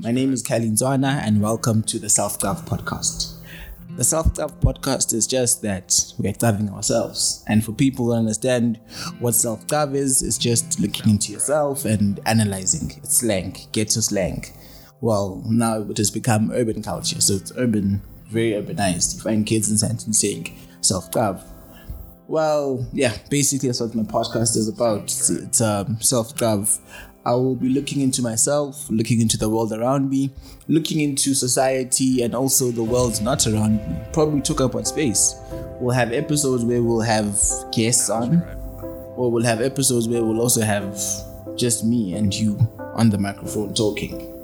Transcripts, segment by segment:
My name is Kelly Nzwana, and welcome to the Self Cav Podcast. The Self Cav Podcast is just that we're cavving ourselves. And for people who understand what self cav is, it's just looking into yourself and analyzing. It's slang, ghetto slang. Well, now it has become urban culture, so it's urban, very urbanized. You find kids in Sandton saying self cav. Well, yeah, basically that's what my podcast is about. It's, it's um, self cav. I will be looking into myself, looking into the world around me, looking into society and also the world not around me. Probably took up one space. We'll have episodes where we'll have guests on, or we'll have episodes where we'll also have just me and you on the microphone talking.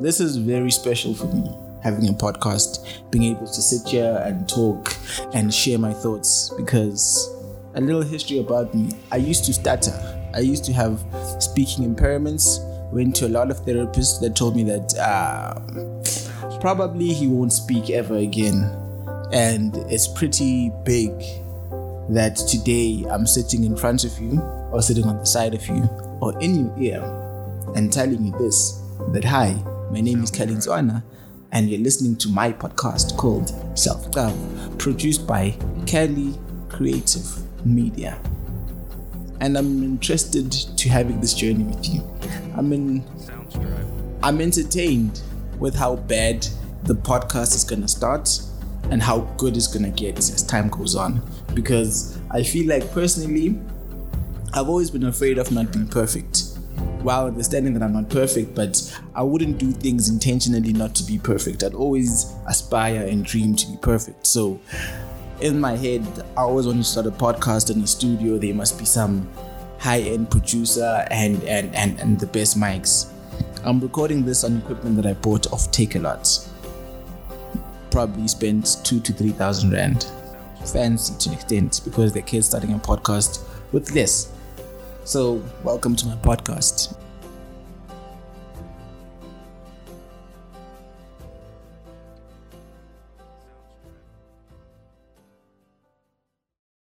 This is very special for me having a podcast, being able to sit here and talk and share my thoughts because a little history about me. I used to stutter. I used to have speaking impairments. Went to a lot of therapists that told me that uh, probably he won't speak ever again. And it's pretty big that today I'm sitting in front of you, or sitting on the side of you, or in your ear, and telling you this that hi, my name is Kelly Nzwana, and you're listening to my podcast called Self Love, produced by Kelly Creative Media. And I'm interested to having this journey with you. I'm in I'm entertained with how bad the podcast is gonna start and how good it's gonna get as time goes on. Because I feel like personally, I've always been afraid of not being perfect. While understanding that I'm not perfect, but I wouldn't do things intentionally not to be perfect. I'd always aspire and dream to be perfect. So in my head, I always want to start a podcast in a studio. There must be some high-end producer and and and, and the best mics. I'm recording this on equipment that I bought off Takealot. Probably spent two to three thousand rand. Fancy to an extent because the kids starting a podcast with less. So welcome to my podcast.